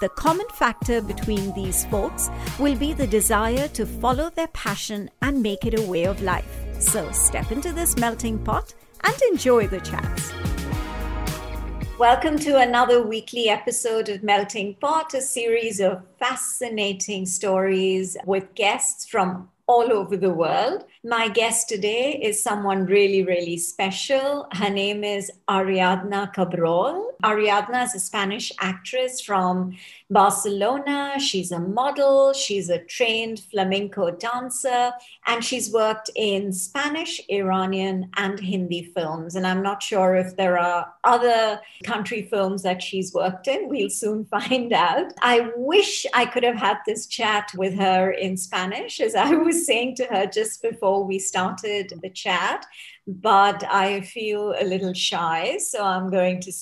The common factor between these folks will be the desire to follow their passion and make it a way of life. So step into this melting pot and enjoy the chats. Welcome to another weekly episode of Melting Pot, a series of fascinating stories with guests from all over the world. My guest today is someone really, really special. Her name is Ariadna Cabrol. Ariadna is a Spanish actress from Barcelona. She's a model, she's a trained flamenco dancer, and she's worked in Spanish, Iranian, and Hindi films. And I'm not sure if there are other country films that she's worked in. We'll soon find out. I wish I could have had this chat with her in Spanish, as I was saying to her just before we started the chat, but I feel a little shy. So I'm going to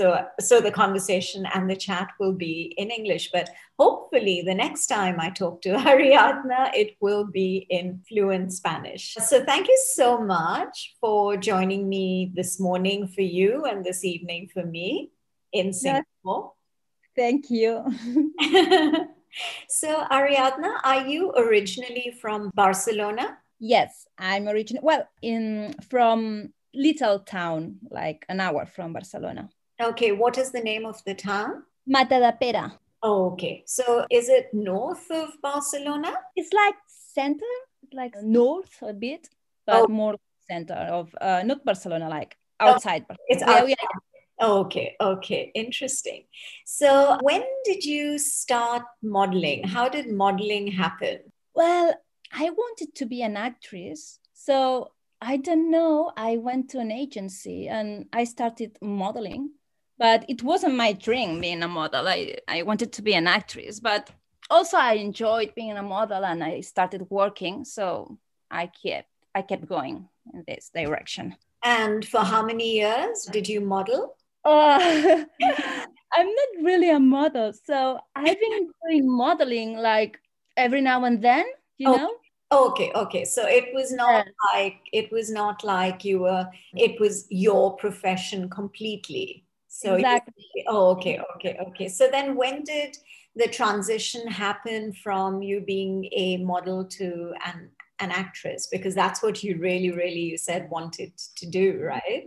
so so the conversation and the chat will be in english but hopefully the next time i talk to ariadna it will be in fluent spanish. So thank you so much for joining me this morning for you and this evening for me in singapore. Thank you. So ariadna are you originally from barcelona yes i'm originally well in from little town like an hour from barcelona Okay, what is the name of the town? Matadepera. Oh, okay. So is it north of Barcelona? It's like center, like north a bit, but oh. more center of uh, not Barcelona, like oh, outside. Oh, it's outside. Okay, okay, interesting. So, when did you start modeling? How did modeling happen? Well, I wanted to be an actress. So, I don't know. I went to an agency and I started modeling but it wasn't my dream being a model. I, I wanted to be an actress, but also I enjoyed being a model and I started working. So I kept I kept going in this direction. And for how many years did you model? Uh, I'm not really a model. So I've been doing modeling like every now and then, you oh. know? Okay, okay. So it was not yeah. like it was not like you were it was your profession completely. So exactly. oh, okay, okay, okay. So then, when did the transition happen from you being a model to an an actress? Because that's what you really, really you said wanted to do, right?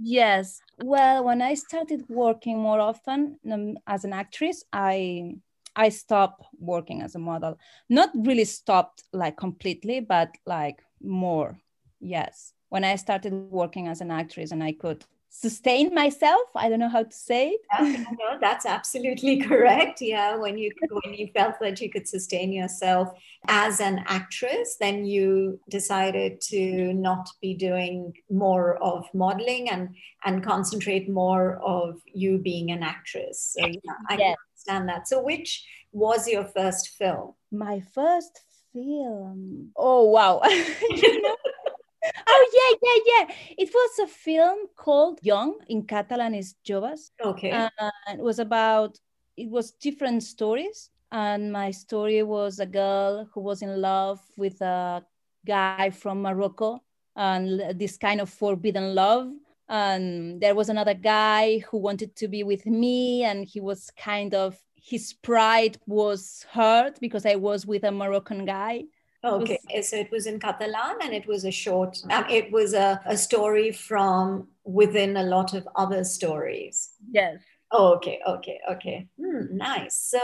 Yes. Well, when I started working more often um, as an actress, I I stopped working as a model. Not really stopped like completely, but like more. Yes. When I started working as an actress and I could sustain myself. I don't know how to say it. Uh, yeah, no, that's absolutely correct. Yeah when you when you felt that you could sustain yourself as an actress then you decided to not be doing more of modeling and and concentrate more of you being an actress. So yeah i yes. understand that. So which was your first film? My first film. Oh wow oh yeah, yeah, yeah. It was a film called Young in Catalan is Joves. Okay. It was about it was different stories. And my story was a girl who was in love with a guy from Morocco and this kind of forbidden love. and there was another guy who wanted to be with me and he was kind of his pride was hurt because i was with a moroccan guy okay was, so it was in catalan and it was a short um, it was a, a story from within a lot of other stories yes Oh, okay, okay, okay. Hmm, nice. So,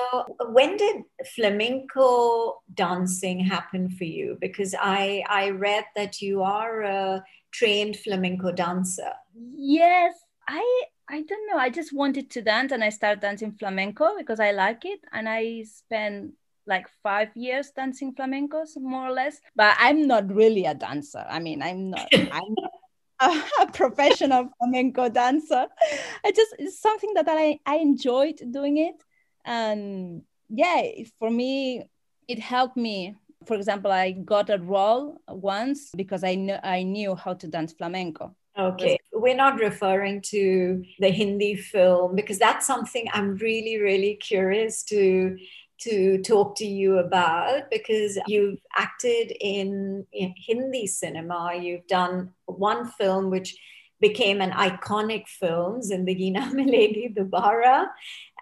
when did flamenco dancing happen for you? Because I I read that you are a trained flamenco dancer. Yes, I I don't know. I just wanted to dance, and I started dancing flamenco because I like it, and I spent like five years dancing flamencos more or less but i'm not really a dancer i mean i'm not i'm a, professional flamenco dancer. I just it's something that I, I enjoyed doing it. And yeah, for me, it helped me. For example, I got a role once because I knew I knew how to dance flamenco. Okay. We're not referring to the Hindi film because that's something I'm really, really curious to to talk to you about because you've acted in, in Hindi cinema. You've done one film which became an iconic film, Zindagi Na Milegi Dobara.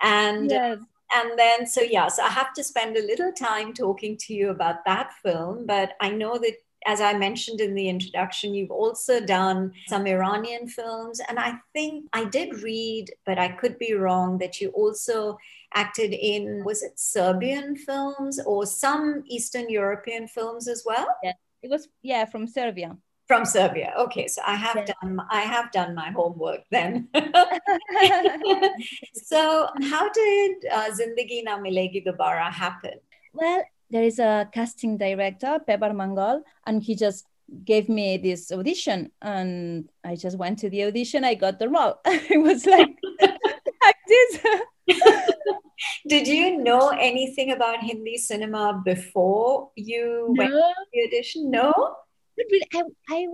And yes. and then so yeah, so I have to spend a little time talking to you about that film, but I know that as I mentioned in the introduction, you've also done some Iranian films. And I think I did read, but I could be wrong, that you also acted in, was it Serbian films or some Eastern European films as well? Yeah, it was, yeah, from Serbia. From Serbia. Okay, so I have yeah. done I have done my homework then. so, how did uh, Zindagi Na Milegi Dobara happen? Well, there is a casting director, Pebar Mangal, and he just gave me this audition and I just went to the audition. I got the role. it was like, like this. Did you know anything about Hindi cinema before you no. went to the audition? No? I, I,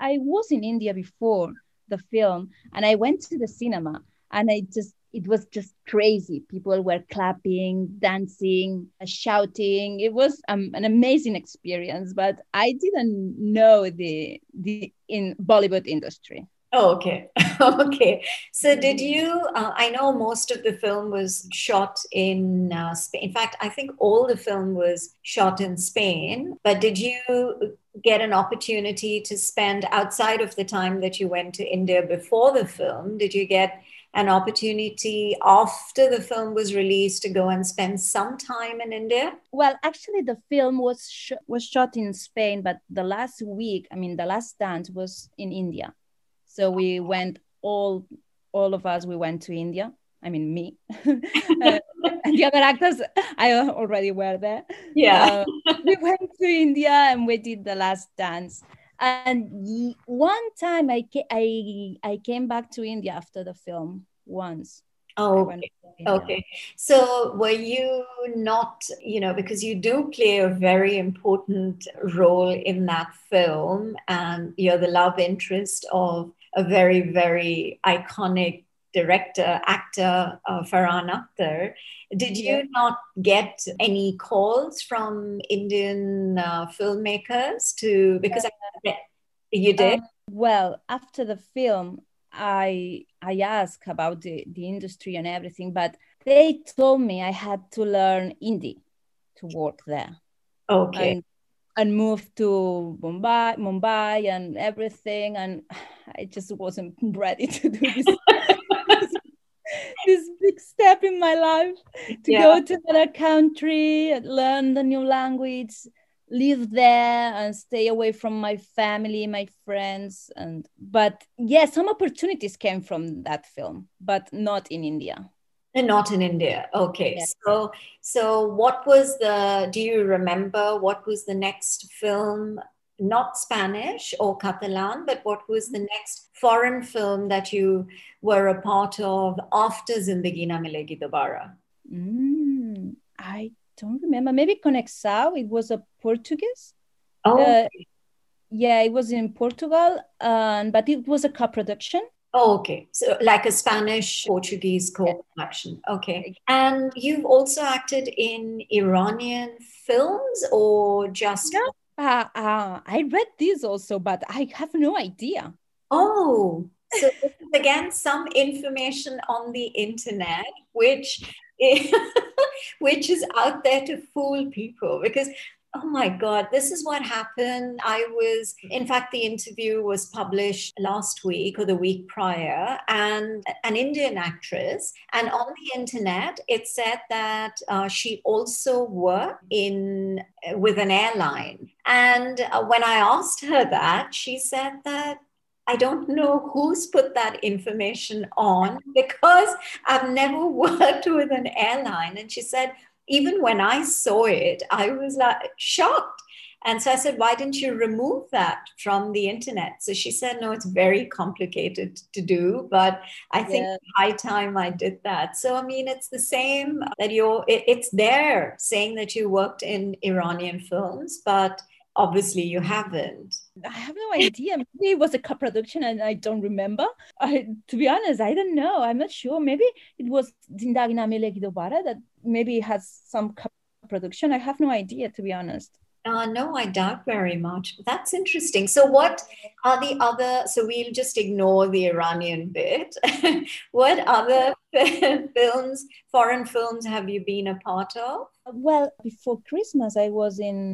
I was in India before the film and I went to the cinema and I just it was just crazy. People were clapping, dancing, shouting. It was um, an amazing experience, but I didn't know the the in Bollywood industry. Oh, okay. okay. So, did you? Uh, I know most of the film was shot in uh, Spain. In fact, I think all the film was shot in Spain. But did you get an opportunity to spend outside of the time that you went to India before the film? Did you get an opportunity after the film was released to go and spend some time in India? Well, actually, the film was sh- was shot in Spain, but the last week, I mean, the last dance was in India. So we went all all of us. We went to India. I mean, me uh, and the other actors. I already were there. Yeah, uh, we went to India and we did the last dance and one time I, ca- I I came back to India after the film once. Oh, okay. okay. So were you not, you know, because you do play a very important role in that film, and you're the love interest of a very, very iconic director, actor, uh, Farhan Akhtar. Did you yeah. not get any calls from Indian uh, filmmakers to because yeah. I, you did? Um, well, after the film, I I asked about the, the industry and everything, but they told me I had to learn Hindi to work there. Okay. And, and moved to Mumbai, Mumbai and everything, and I just wasn't ready to do this this big step in my life to yeah. go to another country, learn the new language, live there and stay away from my family, my friends. And but yeah, some opportunities came from that film, but not in India. And not in India. Okay. Yeah. So so what was the do you remember what was the next film not Spanish or Catalan, but what was the next foreign film that you were a part of after Zindagi Na Milegi Dobara? Mm, I don't remember. Maybe Conexão. It was a Portuguese. Oh. Uh, yeah, it was in Portugal, um, but it was a co-production. Oh, okay. So like a Spanish Portuguese co-production. Okay. And you've also acted in Iranian films or just uh, uh, I read this also, but I have no idea. Oh, So again, some information on the internet, which which is out there to fool people because Oh my God, this is what happened. I was, in fact, the interview was published last week or the week prior, and an Indian actress. And on the internet, it said that uh, she also worked in with an airline. And uh, when I asked her that, she said that I don't know who's put that information on because I've never worked with an airline. And she said, even when I saw it, I was like shocked. And so I said, why didn't you remove that from the internet? So she said, no, it's very complicated to do, but I think yeah. high time I did that. So, I mean, it's the same that you're, it, it's there saying that you worked in Iranian films, but obviously you haven't i have no idea maybe it was a co-production and i don't remember I, to be honest i don't know i'm not sure maybe it was that maybe has some co-production i have no idea to be honest uh, no, I doubt very much. That's interesting. So, what are the other? So, we'll just ignore the Iranian bit. what other films, foreign films, have you been a part of? Well, before Christmas, I was in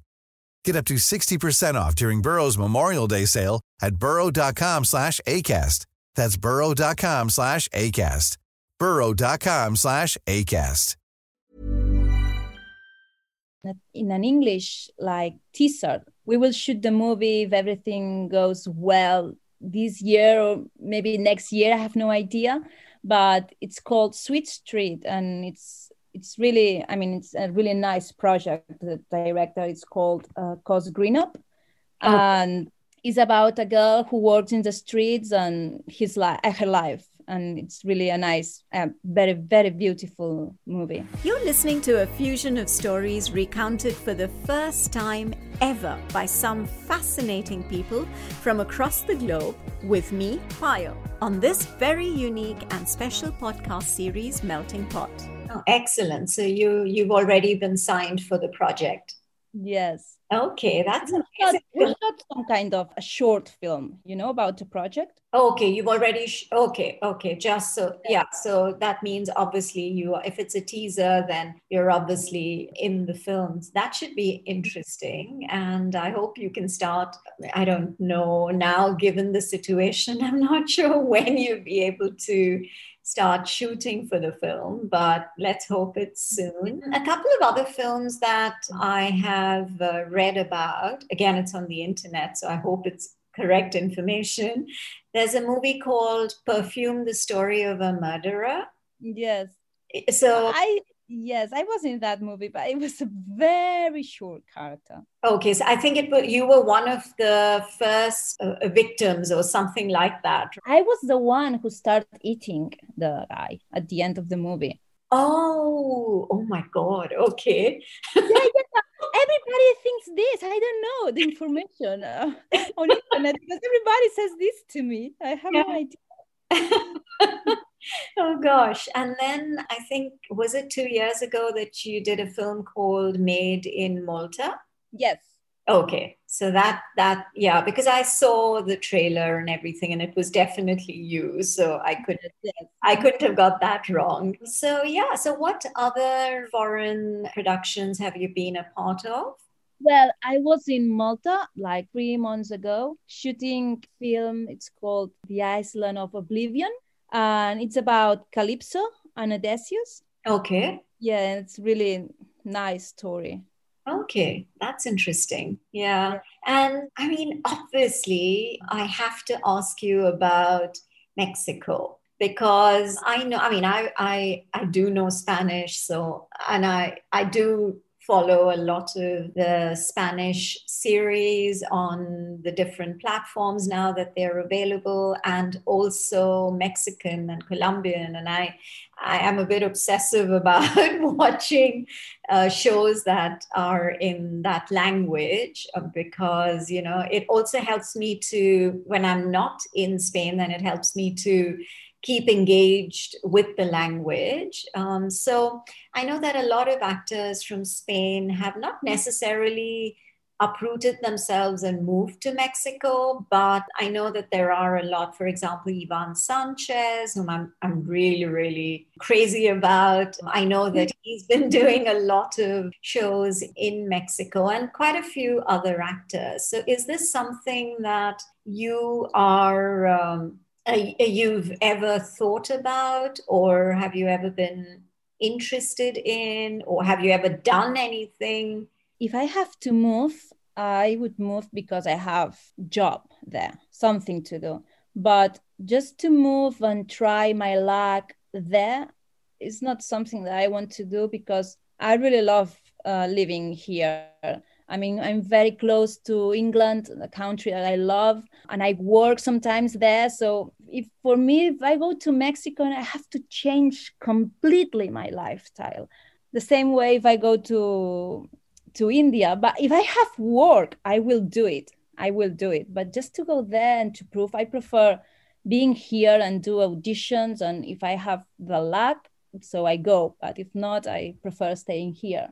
Get up to 60% off during Burrow's Memorial Day sale at burrow.com slash ACAST. That's burrow.com slash ACAST. burrow.com slash ACAST. In an English like teaser, we will shoot the movie if everything goes well this year or maybe next year. I have no idea, but it's called Sweet Street and it's it's really i mean it's a really nice project. The director is called uh, cos greenup oh. and it's about a girl who works in the streets and his life her life. And it's really a nice uh, very very beautiful movie. You're listening to a fusion of stories recounted for the first time ever by some fascinating people from across the globe with me Payal on this very unique and special podcast series melting pot Oh, excellent. So you you've already been signed for the project. Yes. Okay, that's amazing. We shot some kind of a short film, you know, about the project. Okay, you've already. Sh- okay, okay. Just so yeah. So that means obviously you. If it's a teaser, then you're obviously in the films. That should be interesting, and I hope you can start. I don't know now, given the situation. I'm not sure when you'll be able to start shooting for the film, but let's hope it's soon. A couple of other films that I have uh, read about, again, it's on the internet, so I hope it's correct information. There's a movie called Perfume, the Story of a Murderer. Yes. So I Yes, I was in that movie, but it was a very short character. Okay, so I think it was you were one of the first uh, victims or something like that. I was the one who started eating the guy at the end of the movie. Oh, oh my God. Okay. yeah, yeah. Everybody thinks this. I don't know the information uh, on internet because everybody says this to me. I have yeah. no idea. oh gosh. And then I think, was it two years ago that you did a film called Made in Malta? Yes. Okay. So that, that, yeah, because I saw the trailer and everything and it was definitely you. So I couldn't, yes. I couldn't have got that wrong. So yeah. So what other foreign productions have you been a part of? Well, I was in Malta like three months ago shooting film. It's called The Island of Oblivion and it's about Calypso and Odysseus. Okay. Yeah, it's really nice story. Okay, that's interesting. Yeah. And I mean, obviously, I have to ask you about Mexico because I know, I mean, I, I, I do know Spanish. So, and I, I do follow a lot of the Spanish series on the different platforms now that they're available, and also Mexican and Colombian. And I, I am a bit obsessive about watching uh, shows that are in that language uh, because you know it also helps me to when I'm not in Spain, then it helps me to keep engaged with the language. Um, so I know that a lot of actors from Spain have not necessarily uprooted themselves and moved to Mexico, but I know that there are a lot, for example, Ivan Sanchez, whom I'm, I'm really, really crazy about. I know that he's been doing a lot of shows in Mexico and quite a few other actors. So is this something that you are um, you've ever thought about or have you ever been interested in or have you ever done anything? If i have to move i would move because i have job there something to do. But just to move and try my luck there is not something that i want to do because i really love uh, living here I mean, I'm very close to England, the country that I love, and I work sometimes there. So, if for me, if I go to Mexico and I have to change completely my lifestyle, the same way if I go to to India. But if I have work, I will do it. I will do it. But just to go there and to prove, I prefer being here and do auditions. And if I have the luck, so I go. But if not, I prefer staying here.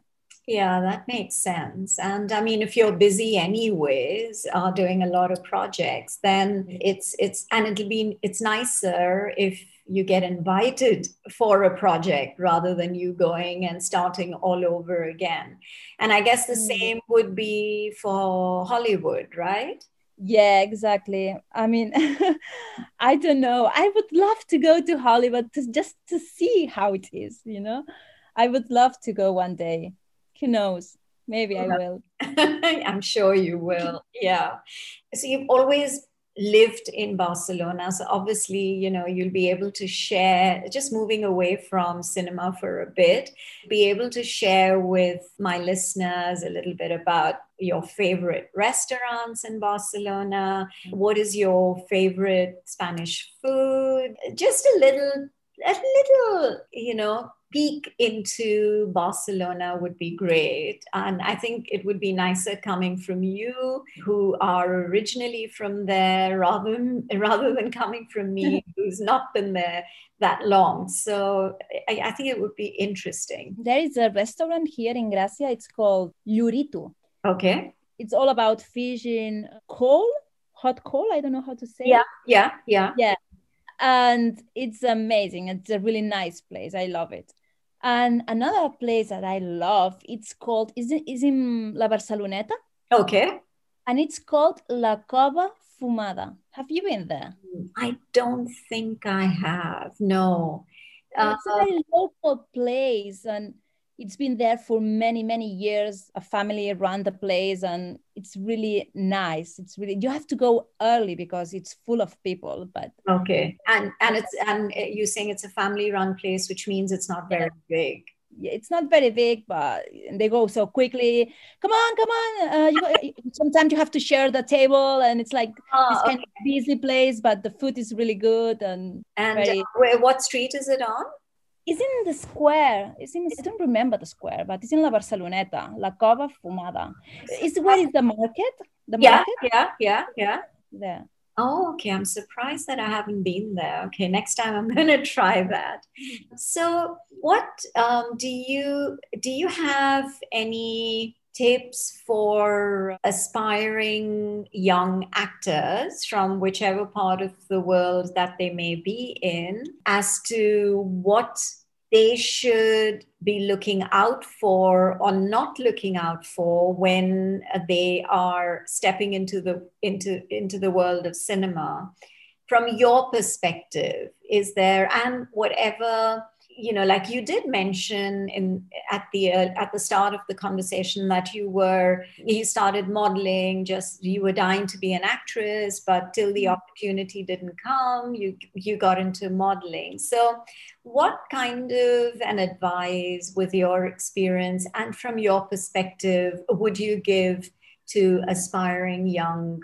Yeah, that makes sense. And I mean, if you're busy anyways, uh, doing a lot of projects, then it's it's and it'll be it's nicer if you get invited for a project rather than you going and starting all over again. And I guess the mm. same would be for Hollywood, right? Yeah, exactly. I mean, I don't know. I would love to go to Hollywood to, just to see how it is, you know? I would love to go one day who knows? Maybe I will. I'm sure you will. Yeah. So you've always lived in Barcelona. So obviously, you know, you'll be able to share, just moving away from cinema for a bit, be able to share with my listeners a little bit about your favorite restaurants in Barcelona. What is your favorite Spanish food? Just a little, a little, you know, peek into Barcelona would be great. And I think it would be nicer coming from you, who are originally from there, rather than, rather than coming from me, who's not been there that long. So I, I, think it would be interesting. There is a restaurant here in Gracia. It's called Lluritu. Okay. It's all about fish in coal, hot coal. I don't know how to say. Yeah, it. yeah, yeah. Yeah and it's amazing. It's a really nice place. I love it. And another place that I love, it's called is it is in La Barceloneta. Okay. And it's called La Cova Fumada. Have you been there? I don't think I have. No. It's uh, a very local place and it's been there for many many years a family run the place and it's really nice it's really you have to go early because it's full of people but okay and and it's and you're saying it's a family run place which means it's not very yeah. big yeah, it's not very big, but they go so quickly. Come on, come on! Uh, you, sometimes you have to share the table, and it's like oh, this kind okay. of busy place, but the food is really good and. And very... uh, what street is it on? It's in the square. It's in, I don't remember the square, but it's in La Barceloneta, La Cova Fumada. Is where is the market? The yeah, market? yeah, yeah, yeah. There. Oh, okay. I'm surprised that I haven't been there. Okay, next time I'm going to try that. So, what um, do you do? You have any tips for aspiring young actors from whichever part of the world that they may be in as to what they should be looking out for or not looking out for when they are stepping into the into into the world of cinema. From your perspective is there and whatever you know like you did mention in at the uh, at the start of the conversation that you were you started modeling just you were dying to be an actress but till the mm-hmm. opportunity didn't come you you got into modeling so what kind of an advice with your experience and from your perspective would you give to aspiring young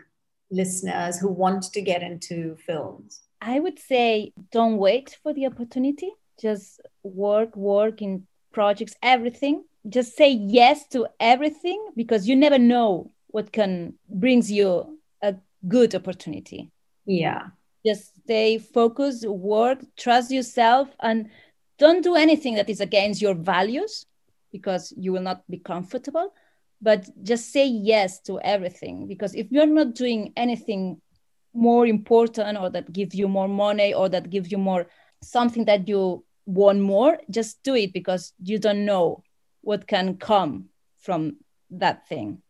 listeners who want to get into films I would say don't wait for the opportunity. Just work, work in projects, everything. Just say yes to everything because you never know what can brings you a good opportunity. Yeah. Just stay focused, work, trust yourself, and don't do anything that is against your values because you will not be comfortable. But just say yes to everything because if you're not doing anything more important or that gives you more money or that gives you more something that you want more just do it because you don't know what can come from that thing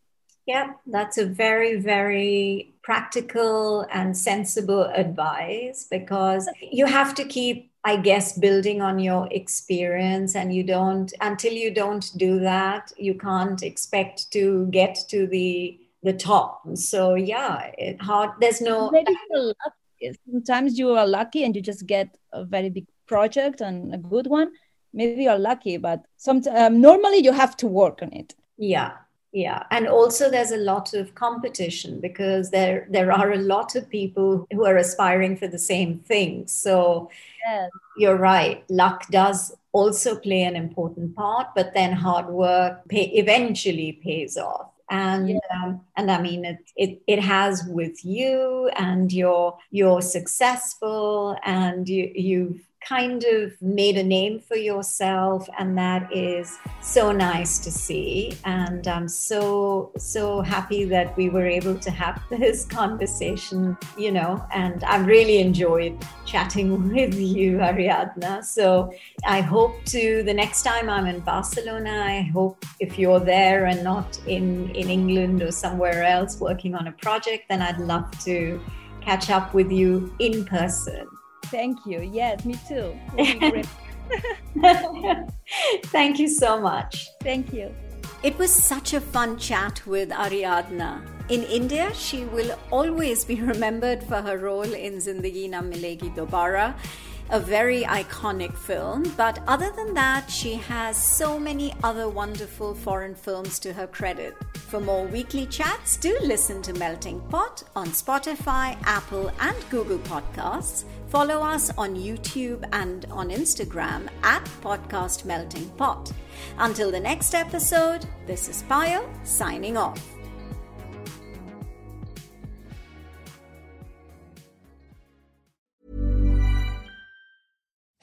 yeah that's a very very practical and sensible advice because you have to keep i guess building on your experience and you don't until you don't do that you can't expect to get to the the top. So yeah, it hard. There's no. Maybe sometimes you are lucky and you just get a very big project and a good one. Maybe you're lucky, but some um, normally you have to work on it. Yeah, yeah, and also there's a lot of competition because there there are a lot of people who are aspiring for the same thing. So yes. you're right. Luck does also play an important part, but then hard work pay, eventually pays off and yeah. um, and I mean it, it it has with you and you're you're successful and you you've kind of made a name for yourself and that is so nice to see. And i'm so so happy that we were able to have this conversation you know and I've really enjoyed chatting with you ariadna. So i hope to the next time i'm in barcelona i hope if you're there and not in in england or somewhere else working on a project then i'd love to catch up with you in person Thank you. Yes, me too. Thank you so much. Thank you. It was such a fun chat with Ariadna. In India, she will always be remembered for her role in Zindagi Na Milegi Dobara a very iconic film. But other than that, she has so many other wonderful foreign films to her credit. For more weekly chats, do listen to Melting Pot on Spotify, Apple, and Google Podcasts. Follow us on YouTube and on Instagram at Podcast Melting Pot. Until the next episode, this is Payal signing off.